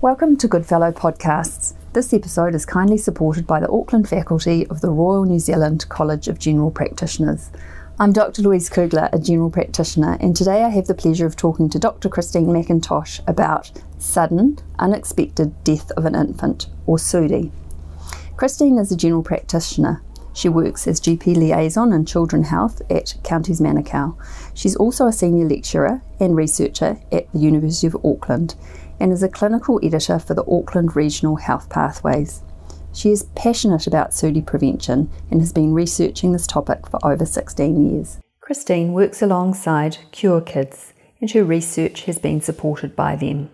Welcome to Goodfellow Podcasts. This episode is kindly supported by the Auckland faculty of the Royal New Zealand College of General Practitioners. I'm Dr. Louise Kugler, a general practitioner, and today I have the pleasure of talking to Dr. Christine McIntosh about sudden, unexpected death of an infant, or SUDI. Christine is a general practitioner. She works as GP liaison in children health at Counties Manukau. She's also a senior lecturer and researcher at the University of Auckland and is a clinical editor for the Auckland Regional Health Pathways. She is passionate about SUDI prevention and has been researching this topic for over 16 years. Christine works alongside Cure Kids, and her research has been supported by them.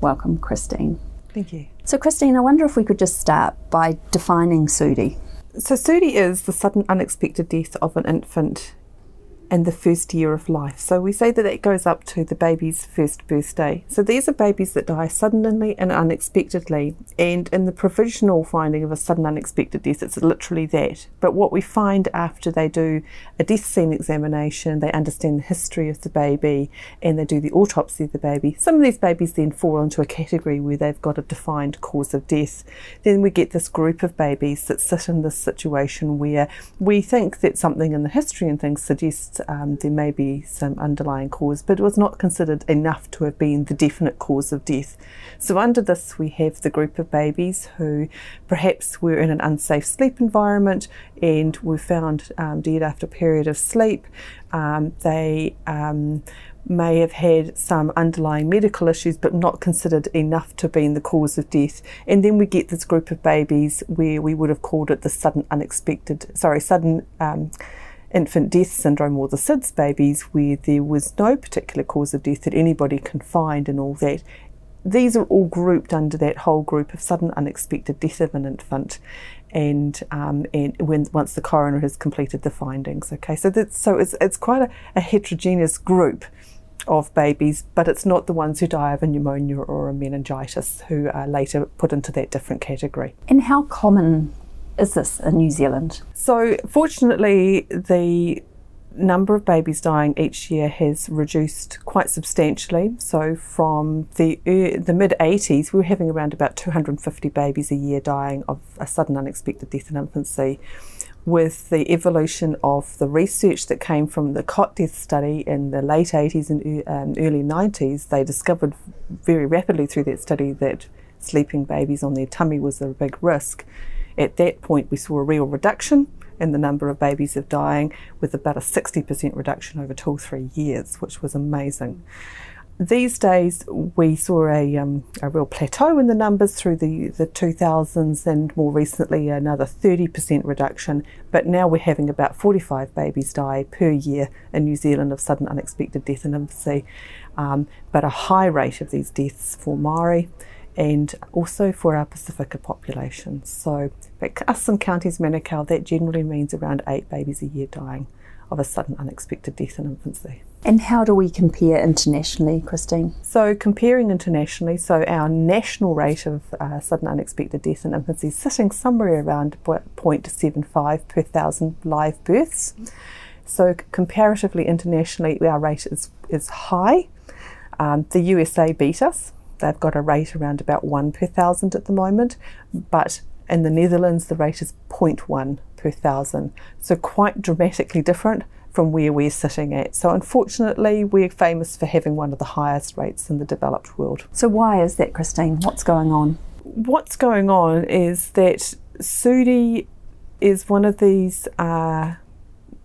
Welcome, Christine. Thank you. So, Christine, I wonder if we could just start by defining SUDI. So, SUDI is the sudden unexpected death of an infant and the first year of life. So we say that it goes up to the baby's first birthday. So these are babies that die suddenly and unexpectedly. And in the provisional finding of a sudden unexpected death, it's literally that. But what we find after they do a death scene examination, they understand the history of the baby and they do the autopsy of the baby. Some of these babies then fall into a category where they've got a defined cause of death. Then we get this group of babies that sit in this situation where we think that something in the history and things suggests um, there may be some underlying cause, but it was not considered enough to have been the definite cause of death. So, under this, we have the group of babies who perhaps were in an unsafe sleep environment and were found um, dead after a period of sleep. Um, they um, may have had some underlying medical issues but not considered enough to be the cause of death. And then we get this group of babies where we would have called it the sudden unexpected, sorry, sudden um, infant death syndrome or the SIDS babies, where there was no particular cause of death that anybody can find and all that. These are all grouped under that whole group of sudden unexpected death of an infant, and um, and when once the coroner has completed the findings. Okay, so that's so it's it's quite a, a heterogeneous group of babies, but it's not the ones who die of a pneumonia or a meningitis who are later put into that different category. And how common is this in New Zealand? So, fortunately, the number of babies dying each year has reduced quite substantially. So, from the the mid 80s, we were having around about 250 babies a year dying of a sudden unexpected death in infancy. With the evolution of the research that came from the cot death study in the late 80s and um, early 90s, they discovered very rapidly through that study that sleeping babies on their tummy was a big risk. At that point, we saw a real reduction in the number of babies of dying, with about a 60% reduction over two or three years, which was amazing. These days, we saw a, um, a real plateau in the numbers through the, the 2000s and more recently another 30% reduction. But now we're having about 45 babies die per year in New Zealand of sudden unexpected death in infancy, um, but a high rate of these deaths for Maori and also for our Pacifica population. So, at us in Counties Manukau, that generally means around eight babies a year dying of a sudden unexpected death in infancy. And how do we compare internationally, Christine? So, comparing internationally, so our national rate of uh, sudden unexpected death in infancy is sitting somewhere around 0.75 per thousand live births. So, comparatively internationally, our rate is, is high. Um, the USA beat us They've got a rate around about 1 per thousand at the moment, but in the Netherlands the rate is 0.1 per thousand. So quite dramatically different from where we're sitting at. So unfortunately, we're famous for having one of the highest rates in the developed world. So why is that, Christine? What's going on? What's going on is that SUDI is one of these. Uh,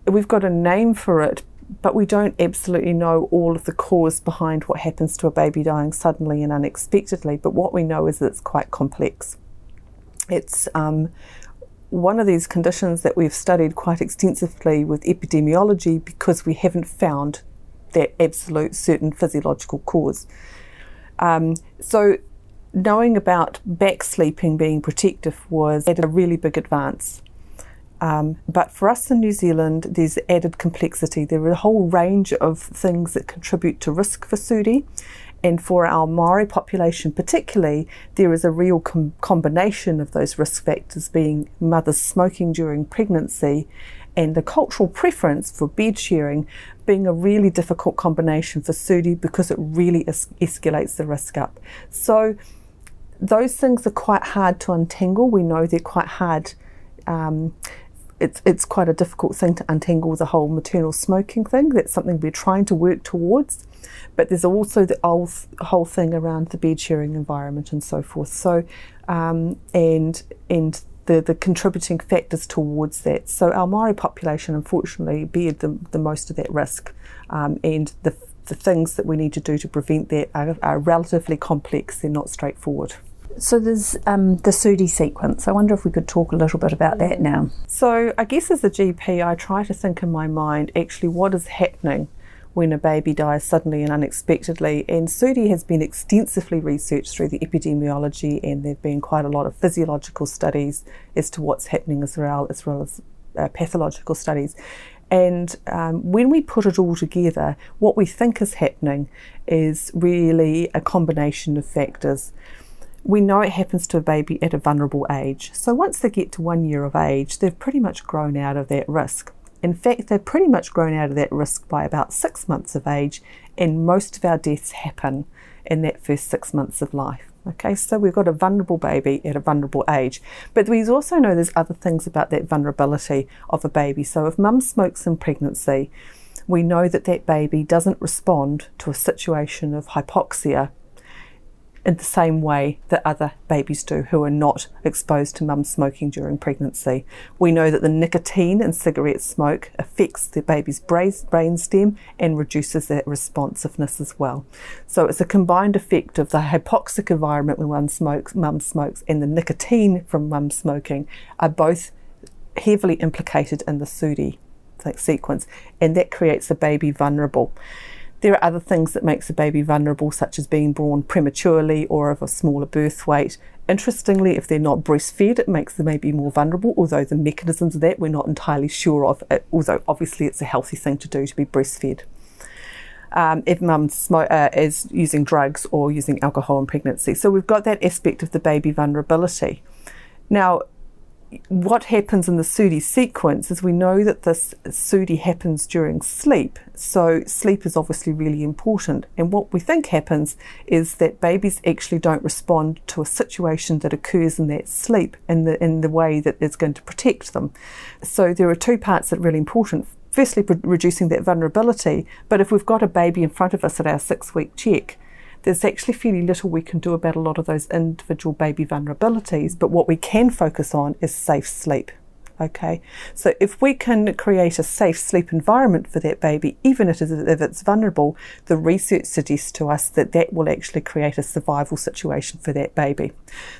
we've got a name for it, but we don't absolutely know all of the cause behind what happens to a baby dying suddenly and unexpectedly. But what we know is that it's quite complex. It's um, one of these conditions that we've studied quite extensively with epidemiology because we haven't found that absolute certain physiological cause. Um, so, knowing about back sleeping being protective was a really big advance. Um, but for us in New Zealand, there's added complexity. There are a whole range of things that contribute to risk for SUDI. And for our Maori population, particularly, there is a real com- combination of those risk factors being mothers smoking during pregnancy and the cultural preference for bed sharing being a really difficult combination for SUDI because it really es- escalates the risk up. So, those things are quite hard to untangle. We know they're quite hard. Um, it's it's quite a difficult thing to untangle the whole maternal smoking thing. That's something we're trying to work towards. But there's also the whole, whole thing around the bed sharing environment and so forth. So, um, and and the, the contributing factors towards that. So our Maori population, unfortunately, bear the, the most of that risk, um, and the the things that we need to do to prevent that are, are relatively complex. They're not straightforward. So there's um, the Sudi sequence. I wonder if we could talk a little bit about that now. So I guess as a GP, I try to think in my mind actually what is happening when a baby dies suddenly and unexpectedly. And Sudi has been extensively researched through the epidemiology, and there have been quite a lot of physiological studies as to what's happening as well as well as uh, pathological studies. And um, when we put it all together, what we think is happening is really a combination of factors. We know it happens to a baby at a vulnerable age. So once they get to one year of age, they've pretty much grown out of that risk. In fact, they've pretty much grown out of that risk by about six months of age, and most of our deaths happen in that first six months of life. Okay, so we've got a vulnerable baby at a vulnerable age. But we also know there's other things about that vulnerability of a baby. So if mum smokes in pregnancy, we know that that baby doesn't respond to a situation of hypoxia in the same way that other babies do who are not exposed to mum smoking during pregnancy. We know that the nicotine in cigarette smoke affects the baby's brain stem and reduces that responsiveness as well. So it's a combined effect of the hypoxic environment when one smokes, mum smokes, and the nicotine from mum smoking are both heavily implicated in the SUDI sequence, and that creates the baby vulnerable. There are other things that makes a baby vulnerable, such as being born prematurely or of a smaller birth weight. Interestingly, if they're not breastfed, it makes the baby more vulnerable, although the mechanisms of that we're not entirely sure of, uh, although obviously it's a healthy thing to do to be breastfed. Um, if mum uh, is using drugs or using alcohol in pregnancy. So we've got that aspect of the baby vulnerability. Now, what happens in the Sudi sequence is we know that this Sudi happens during sleep. So sleep is obviously really important. And what we think happens is that babies actually don't respond to a situation that occurs in that sleep in the in the way that is going to protect them. So there are two parts that are really important. Firstly, reducing that vulnerability. But if we've got a baby in front of us at our six week check, there's actually fairly little we can do about a lot of those individual baby vulnerabilities, but what we can focus on is safe sleep. Okay, so if we can create a safe sleep environment for that baby, even if it's vulnerable, the research suggests to us that that will actually create a survival situation for that baby.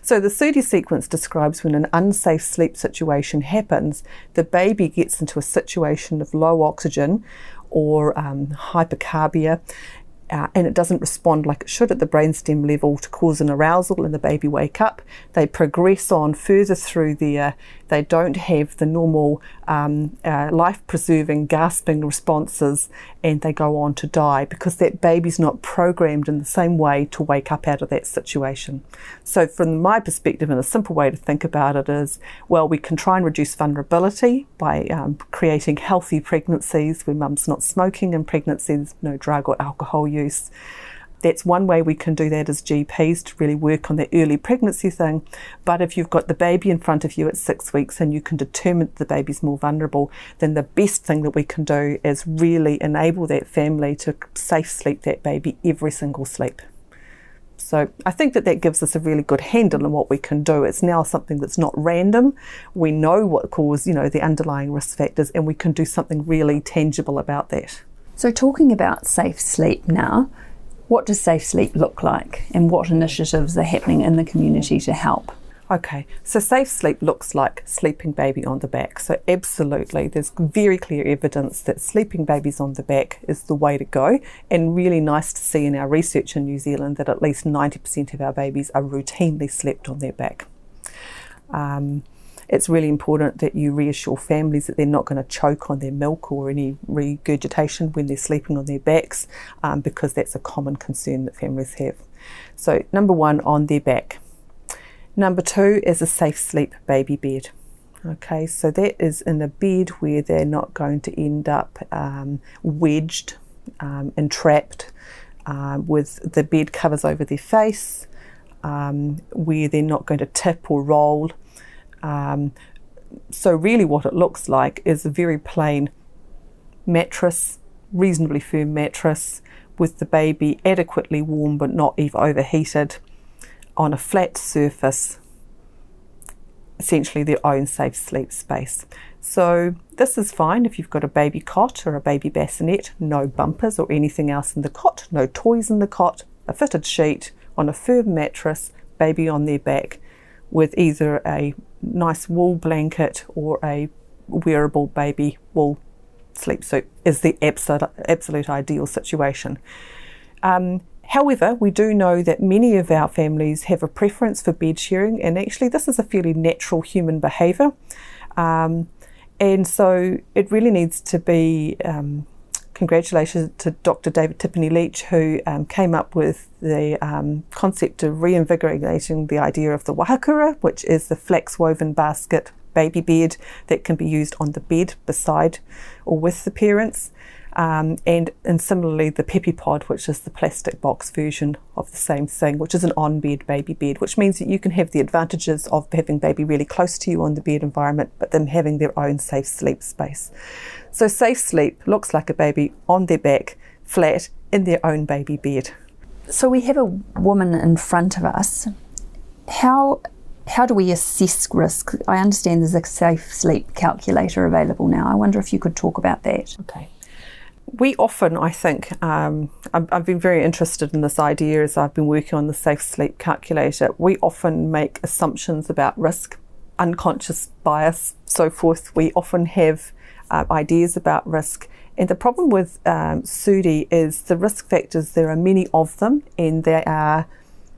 So the Sudi sequence describes when an unsafe sleep situation happens, the baby gets into a situation of low oxygen or um, hypercarbia, uh, and it doesn't respond like it should at the brainstem level to cause an arousal and the baby wake up. They progress on further through there they don't have the normal um, uh, life preserving gasping responses and they go on to die because that baby's not programmed in the same way to wake up out of that situation. So, from my perspective, and a simple way to think about it is well, we can try and reduce vulnerability by um, creating healthy pregnancies where mum's not smoking in pregnancy, there's no drug or alcohol use that's one way we can do that as GPs to really work on the early pregnancy thing. But if you've got the baby in front of you at six weeks and you can determine the baby's more vulnerable, then the best thing that we can do is really enable that family to safe sleep that baby every single sleep. So I think that that gives us a really good handle on what we can do. It's now something that's not random. We know what cause, you know, the underlying risk factors, and we can do something really tangible about that. So talking about safe sleep now, what does safe sleep look like and what initiatives are happening in the community to help? Okay, so safe sleep looks like sleeping baby on the back. So, absolutely, there's very clear evidence that sleeping babies on the back is the way to go, and really nice to see in our research in New Zealand that at least 90% of our babies are routinely slept on their back. Um, it's really important that you reassure families that they're not going to choke on their milk or any regurgitation when they're sleeping on their backs um, because that's a common concern that families have. So, number one, on their back. Number two is a safe sleep baby bed. Okay, so that is in a bed where they're not going to end up um, wedged, um, entrapped, um, with the bed covers over their face, um, where they're not going to tip or roll. Um, so, really, what it looks like is a very plain mattress, reasonably firm mattress, with the baby adequately warm but not even overheated on a flat surface, essentially their own safe sleep space. So, this is fine if you've got a baby cot or a baby bassinet, no bumpers or anything else in the cot, no toys in the cot, a fitted sheet on a firm mattress, baby on their back, with either a nice wool blanket or a wearable baby wool sleep suit is the absolute, absolute ideal situation. Um, however, we do know that many of our families have a preference for bed sharing, and actually, this is a fairly natural human behaviour. Um, and so, it really needs to be um, congratulations to Dr. David Tipene-Leach, who um, came up with the um, concept of reinvigorating the idea of the wahakura, which is the flax woven basket baby bed that can be used on the bed beside or with the parents. Um, and, and similarly, the Pepi Pod, which is the plastic box version of the same thing, which is an on bed baby bed, which means that you can have the advantages of having baby really close to you on the bed environment, but them having their own safe sleep space. So, safe sleep looks like a baby on their back, flat, in their own baby bed. So, we have a woman in front of us. How how do we assess risk? I understand there's a safe sleep calculator available now. I wonder if you could talk about that. Okay. We often, I think, um, I've, been very interested in this idea as I've been working on the safe sleep calculator. We often make assumptions about risk, unconscious bias, so forth. We often have uh, ideas about risk. And the problem with um, SUDI is the risk factors, there are many of them, and they are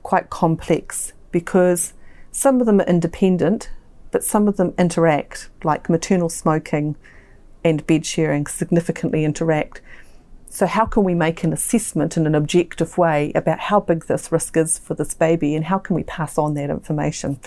quite complex because some of them are independent, but some of them interact, like maternal smoking and bed sharing significantly interact. So, how can we make an assessment in an objective way about how big this risk is for this baby and how can we pass on that information?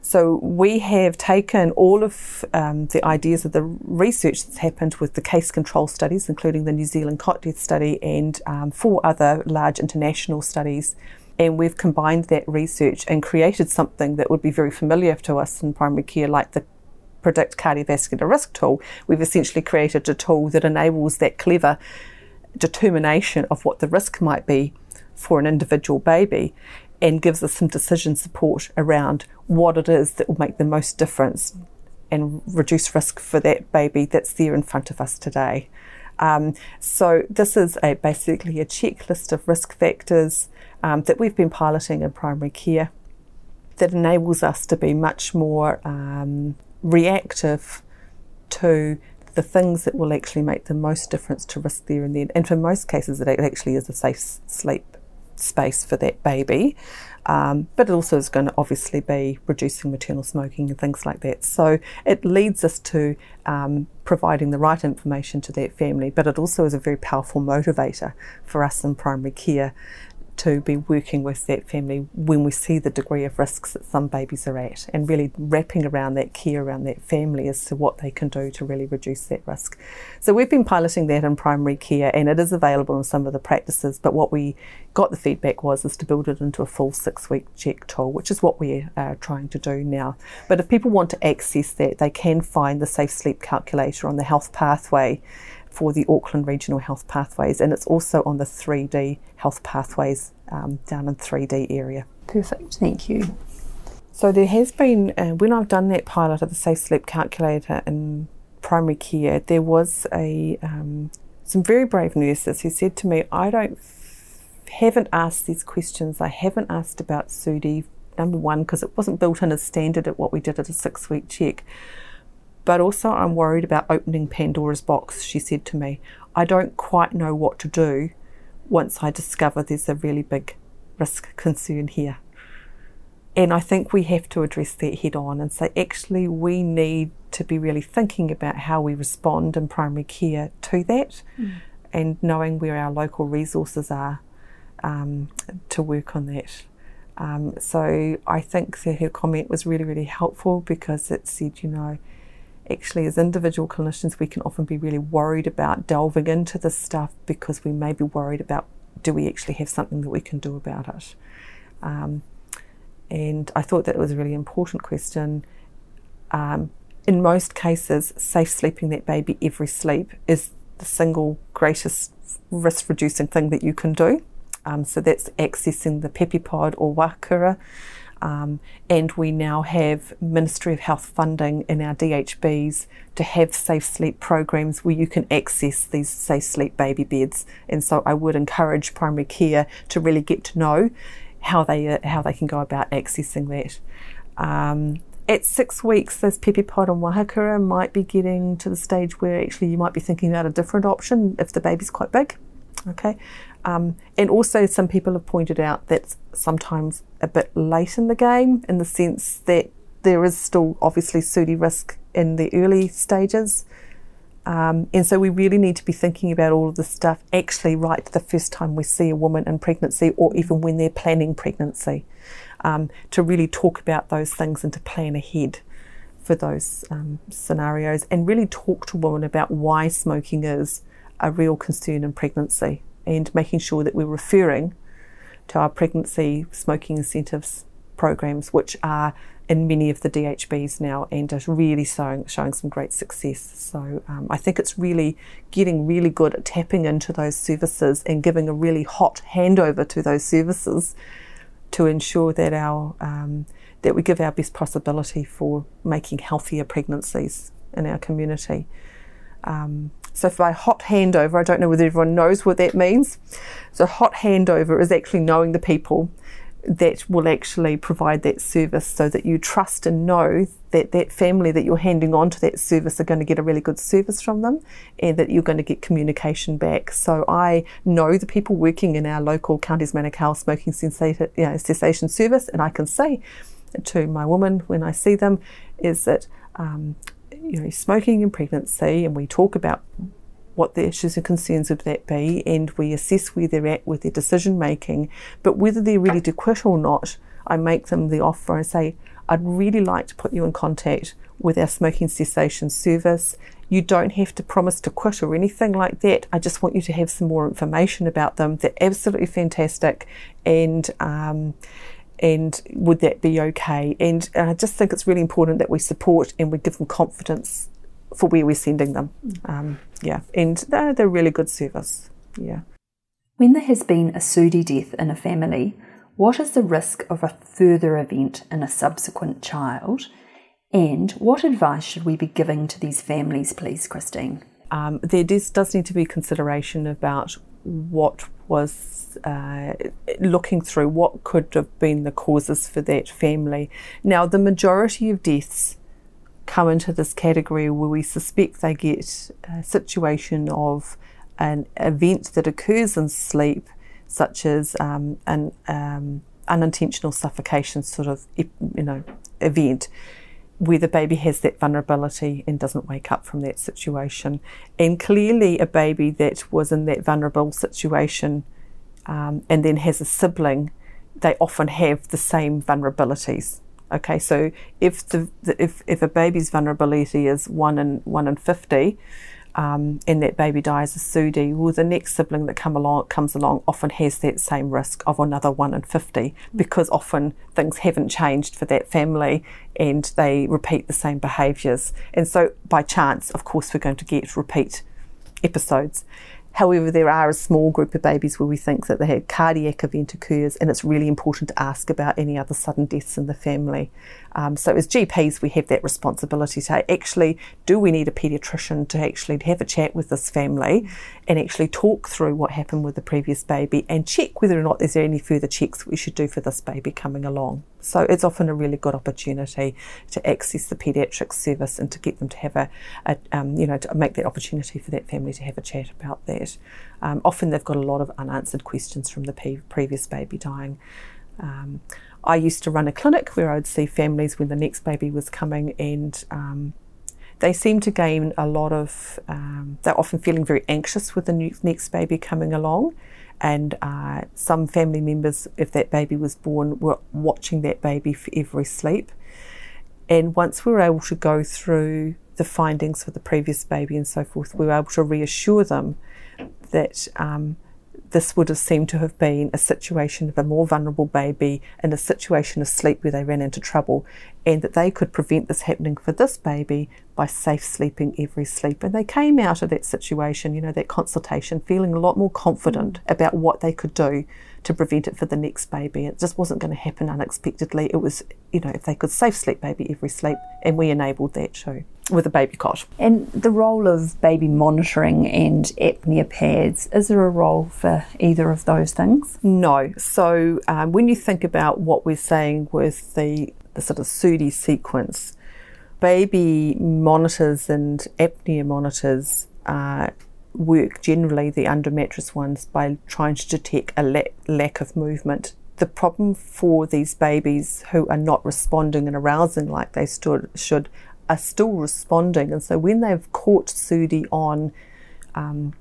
So, we have taken all of um, the ideas of the research that's happened with the case control studies, including the New Zealand cot death study and um, four other large international studies, and we've combined that research and created something that would be very familiar to us in primary care, like the Predict Cardiovascular Risk tool. We've essentially created a tool that enables that clever determination of what the risk might be for an individual baby and gives us some decision support around what it is that will make the most difference and reduce risk for that baby that's there in front of us today. Um, so this is a basically a checklist of risk factors um, that we've been piloting in primary care that enables us to be much more um, reactive to the things that will actually make the most difference to risk there and then. And for most cases, it actually is a safe sleep space for that baby. Um, but it also is going to obviously be reducing maternal smoking and things like that. So it leads us to um, providing the right information to that family, but it also is a very powerful motivator for us in primary care to be working with that family when we see the degree of risks that some babies are at and really wrapping around that care around that family as to what they can do to really reduce that risk. So we've been piloting that in primary care and it is available in some of the practices but what we got the feedback was is to build it into a full six week check tool which is what we are trying to do now. But if people want to access that they can find the safe sleep calculator on the health pathway for the Auckland Regional Health Pathways, and it's also on the 3D Health Pathways um, down in 3D area. Perfect, thank you. So there has been, uh, when I've done that pilot of the Safe Sleep Calculator in primary care, there was a um, some very brave nurses who said to me, "I don't haven't asked these questions. I haven't asked about SUDI. Number one, because it wasn't built in as standard at what we did at a six week check." But also, I'm worried about opening Pandora's box, she said to me. I don't quite know what to do once I discover there's a really big risk concern here. And I think we have to address that head on and say, actually, we need to be really thinking about how we respond in primary care to that mm. and knowing where our local resources are um, to work on that. Um, so I think that her comment was really, really helpful because it said, you know, actually, as individual clinicians, we can often be really worried about delving into this stuff because we may be worried about do we actually have something that we can do about it. Um, and I thought that was a really important question. Um, in most cases, safe sleeping that baby every sleep is the single greatest risk reducing thing that you can do. Um, so that's accessing the Pepi Pod or Wahakura. Um, and we now have Ministry of Health funding in our DHBs to have safe sleep programs where you can access these safe sleep baby beds. And so I would encourage primary care to really get to know how they uh, how they can go about accessing that. Um, at six weeks, this Pepi Pod and Wahakura might be getting to the stage where actually you might be thinking about a different option if the baby's quite big. Okay, um, and also some people have pointed out that sometimes a bit late in the game in the sense that there is still obviously SUDI risk in the early stages. Um, and so we really need to be thinking about all of this stuff actually right the first time we see a woman in pregnancy or even when they're planning pregnancy um, to really talk about those things and to plan ahead for those um, scenarios and really talk to women about why smoking is a real concern in pregnancy and making sure that we're referring to our pregnancy smoking incentives programs, which are in many of the DHBs now and are really showing, showing some great success. So um, I think it's really getting really good at tapping into those services and giving a really hot handover to those services to ensure that our um, that we give our best possibility for making healthier pregnancies in our community. Um, so for by hot handover, I don't know whether everyone knows what that means. So hot handover is actually knowing the people that will actually provide that service so that you trust and know that that family that you're handing on to that service are going to get a really good service from them and that you're going to get communication back. So I know the people working in our local Counties Manukau smoking cessation service and I can say to my woman when I see them is that um, you know, smoking in pregnancy, and we talk about what the issues and concerns of that be, and we assess where they're at with their decision making. But whether they're ready to quit or not, I make them the offer. I say, I'd really like to put you in contact with our smoking cessation service. You don't have to promise to quit or anything like that. I just want you to have some more information about them. They're absolutely fantastic, and um, and would that be okay? And I just think it's really important that we support and we give them confidence for where we're sending them. Um, yeah, and they're, they're really good service. Yeah. When there has been a SUDI death in a family, what is the risk of a further event in a subsequent child? And what advice should we be giving to these families, please, Christine? Um, there does, does need to be consideration about what was uh, looking through what could have been the causes for that family. Now, the majority of deaths come into this category where we suspect they get a situation of an event that occurs in sleep, such as um, an um, unintentional suffocation sort of you know event where the baby has that vulnerability and doesn't wake up from that situation. And clearly, a baby that was in that vulnerable situation um, and then has a sibling, they often have the same vulnerabilities. Okay, so if the, the if if a baby's vulnerability is one in one in fifty, um, and that baby dies of SUDI, well, the next sibling that come along comes along often has that same risk of another one in fifty because often things haven't changed for that family and they repeat the same behaviours. And so, by chance, of course, we're going to get repeat episodes. However, there are a small group of babies where we think that the cardiac event occurs, and it's really important to ask about any other sudden deaths in the family. Um, so, as GPs, we have that responsibility to actually do we need a paediatrician to actually have a chat with this family and actually talk through what happened with the previous baby and check whether or not there's any further checks we should do for this baby coming along. So it's often a really good opportunity to access the paediatric service and to get them to have a, a um, you know, to make that opportunity for that family to have a chat about that. Um, often they've got a lot of unanswered questions from the previous baby dying. Um, I used to run a clinic where I'd see families when the next baby was coming and um, they seem to gain a lot of, um, they're often feeling very anxious with the next baby coming along and uh, some family members, if that baby was born, were watching that baby for every sleep. And once we were able to go through the findings for the previous baby and so forth, we were able to reassure them that um, this would have seemed to have been a situation of a more vulnerable baby in a situation of sleep where they ran into trouble, and that they could prevent this happening for this baby by safe sleeping every sleep. And they came out of that situation, you know, that consultation, feeling a lot more confident about what they could do to prevent it for the next baby. It just wasn't going to happen unexpectedly. It was, you know, if they could safe sleep baby every sleep, and we enabled that too with a baby cot. And the role of baby monitoring and apnea pads, is there a role for either of those things? No. So um, when you think about what we're saying with the, the sort of SUDI sequence, baby monitors and apnea monitors uh, work generally, the under mattress ones, by trying to detect a la- lack of movement. The problem for these babies who are not responding and arousing like they stood, should are still responding. And so when they've caught SUDI on um,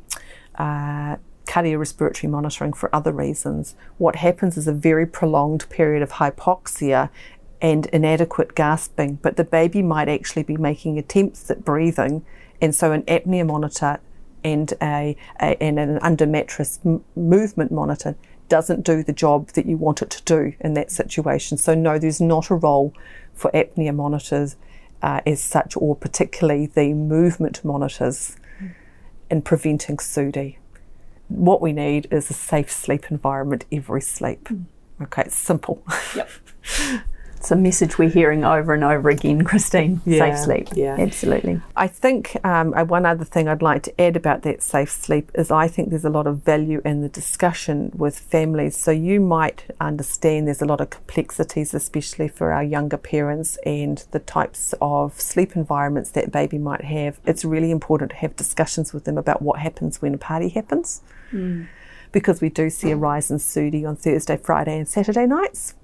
uh, cardiorespiratory monitoring for other reasons, what happens is a very prolonged period of hypoxia and inadequate gasping. But the baby might actually be making attempts at breathing. And so an apnea monitor and a, a and an under mattress m- movement monitor doesn't do the job that you want it to do in that situation. So no, there's not a role for apnea monitors uh, as such, or particularly the movement monitors mm. in preventing SUDI. What we need is a safe sleep environment every sleep. Mm. Okay, it's simple. Yep. it's a message we're hearing over and over again, Christine. Yeah, safe sleep. Yeah. Absolutely. I think um, one other thing I'd like to add about that safe sleep is I think there's a lot of value in the discussion with families. So you might understand there's a lot of complexities, especially for our younger parents and the types of sleep environments that baby might have. It's really important to have discussions with them about what happens when a party happens. Mm. Because we do see a rise in SUDI on Thursday, Friday, and Saturday nights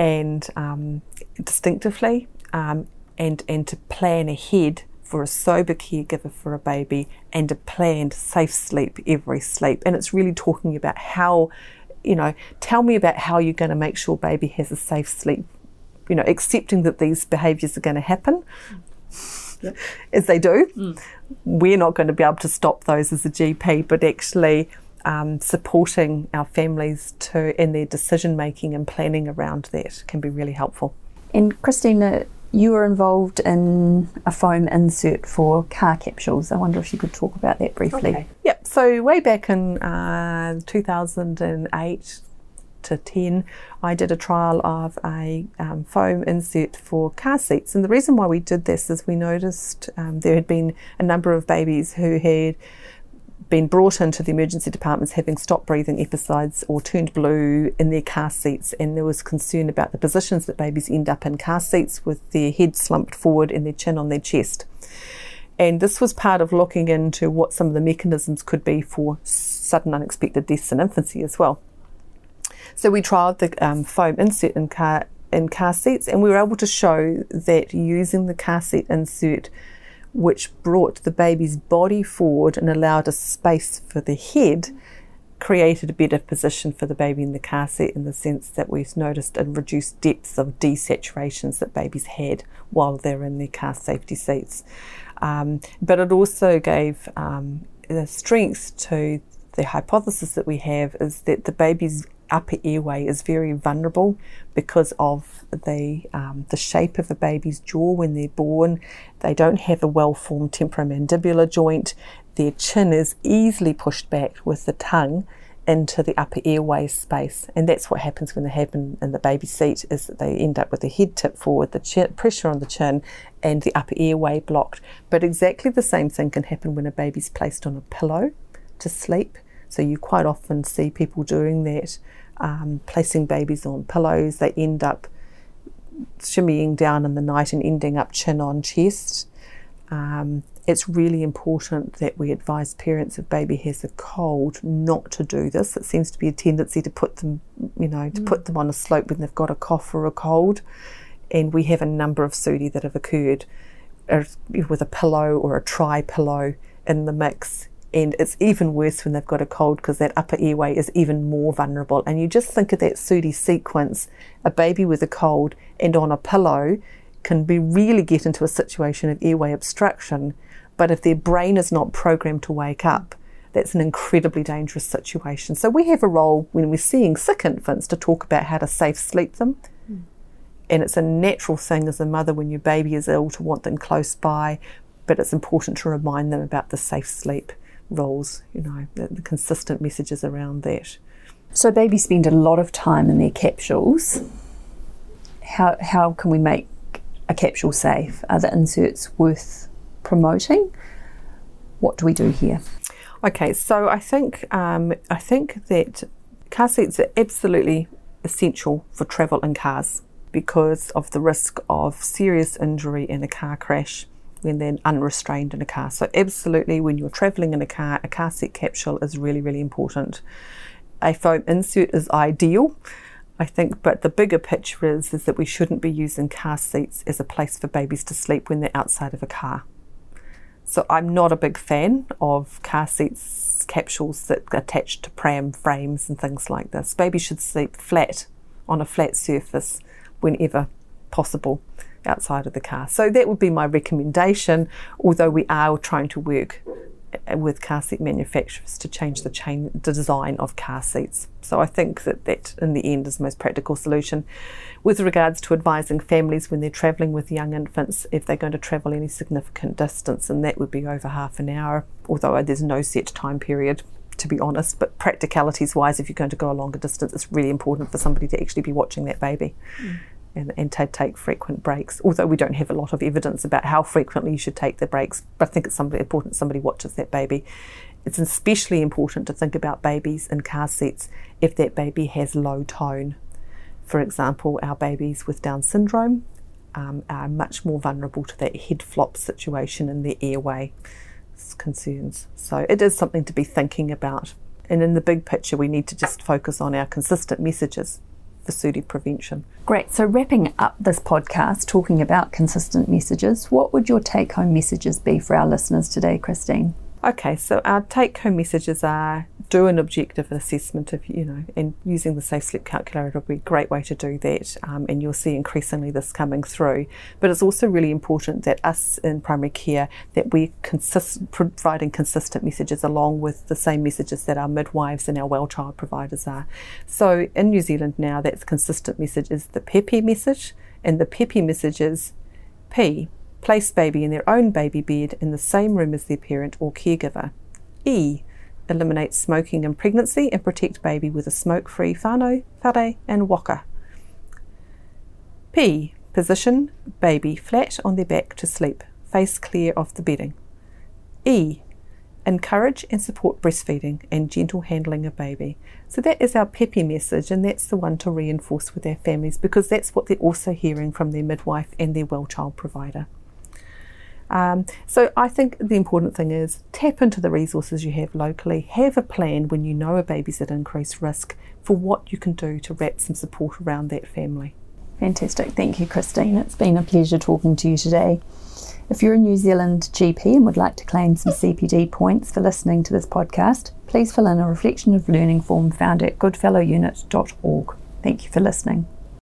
and um, distinctively um, and, and to plan ahead for a sober caregiver for a baby and a planned safe sleep every sleep. And it's really talking about how, you know, tell me about how you're going to make sure baby has a safe sleep, you know, accepting that these behaviours are going to happen. Yep. As they do, mm. we're not going to be able to stop those as a GP, but actually um, supporting our families to in their decision making and planning around that can be really helpful. And Christina, you were involved in a foam insert for car capsules. I wonder if you could talk about that briefly. Okay. Yep. So way back in uh, 2008 to 10, I did a trial of a um, foam insert for car seats. And the reason why we did this is we noticed um, there had been a number of babies who had been brought into the emergency departments having stop breathing episodes or turned blue in their car seats, and there was concern about the positions that babies end up in car seats with their head slumped forward and their chin on their chest. And this was part of looking into what some of the mechanisms could be for sudden unexpected deaths in infancy as well. So we trialled the um, foam insert in car in car seats, and we were able to show that using the car seat insert which brought the baby's body forward and allowed a space for the head, created a better position for the baby in the car seat in the sense that we've noticed a reduced depths of desaturations that babies had while they're in their car safety seats. Um, but it also gave um, the strength to the hypothesis that we have is that the baby's upper airway is very vulnerable because of the um, the shape of a baby's jaw when they're born. They don't have a well-formed temporomandibular joint. Their chin is easily pushed back with the tongue into the upper airway space, and that's what happens when they happen in the baby seat. Is that they end up with the head tip forward, the chin, pressure on the chin, and the upper airway blocked. But exactly the same thing can happen when a baby's placed on a pillow to sleep. So you quite often see people doing that um, placing babies on pillows. They end up shimmying down in the night and ending up chin on chest. Um, it's really important that we advise parents if baby has a cold not to do this. It seems to be a tendency to put them, you know, to mm. put them on a slope when they've got a cough or a cold. And we have a number of SUDI that have occurred uh, with a pillow or a tri pillow in the mix and it's even worse when they've got a cold because that upper airway is even more vulnerable. And you just think of that SUDI sequence a baby with a cold and on a pillow can be really get into a situation of airway obstruction. But if their brain is not programmed to wake up, that's an incredibly dangerous situation. So we have a role when we're seeing sick infants to talk about how to safe sleep them. Mm. And it's a natural thing as a mother when your baby is ill to want them close by, but it's important to remind them about the safe sleep rules, you know, the, the consistent messages around that. So babies spend a lot of time in their capsules. How, how can we make a capsule safe? Are the inserts worth promoting? What do we do here? Okay, so I think um, I think that car seats are absolutely essential for travel in cars because of the risk of serious injury in a car crash when they're unrestrained in a car. So absolutely, when you're travelling in a car, a car seat capsule is really really important. A foam insert is ideal. I think, but the bigger picture is, is that we shouldn't be using car seats as a place for babies to sleep when they're outside of a car. So I'm not a big fan of car seats capsules that attach to pram frames and things like this. Babies should sleep flat on a flat surface whenever possible outside of the car. So that would be my recommendation, although we are trying to work with car seat manufacturers to change the chain the design of car seats. So I think that that in the end is the most practical solution. With regards to advising families when they're travelling with young infants, if they're going to travel any significant distance, and that would be over half an hour, although there's no set time period to be honest, but practicalities wise, if you're going to go a longer distance, it's really important for somebody to actually be watching that baby. Mm and, and to take frequent breaks. Although we don't have a lot of evidence about how frequently you should take the breaks, but I think it's somebody important somebody watches that baby. It's especially important to think about babies in car seats if that baby has low tone. For example, our babies with Down syndrome um, are much more vulnerable to that head flop situation in the airway concerns. So it is something to be thinking about. And in the big picture, we need to just focus on our consistent messages SUDI prevention. Great. So, wrapping up this podcast, talking about consistent messages, what would your take home messages be for our listeners today, Christine? Okay, so our take home messages are do an objective assessment of, you know, and using the Safe Sleep Calculator will be a great way to do that. Um, and you'll see increasingly this coming through. But it's also really important that us in primary care, that we're consist- providing consistent messages along with the same messages that our midwives and our well child providers are. So in New Zealand now, that consistent message is the PEPI message, and the PEPI message is P, place baby in their own baby bed in the same room as their parent or caregiver. E. Eliminate smoking in pregnancy and protect baby with a smoke free whānau, whare, and waka. P. Position baby flat on their back to sleep, face clear of the bedding. E. Encourage and support breastfeeding and gentle handling of baby. So that is our PEPI message, and that's the one to reinforce with our families because that's what they're also hearing from their midwife and their well child provider. Um, so I think the important thing is tap into the resources you have locally. Have a plan when you know a baby's at increased risk for what you can do to wrap some support around that family. Fantastic. Thank you, Christine. It's been a pleasure talking to you today. If you're a New Zealand GP and would like to claim some CPD points for listening to this podcast, please fill in a reflection of learning form found at goodfellowunit.org. Thank you for listening.